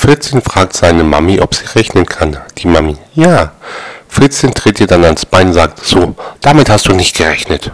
Fritzchen fragt seine Mami, ob sie rechnen kann. Die Mami, ja. Fritzchen tritt ihr dann ans Bein und sagt, so, damit hast du nicht gerechnet.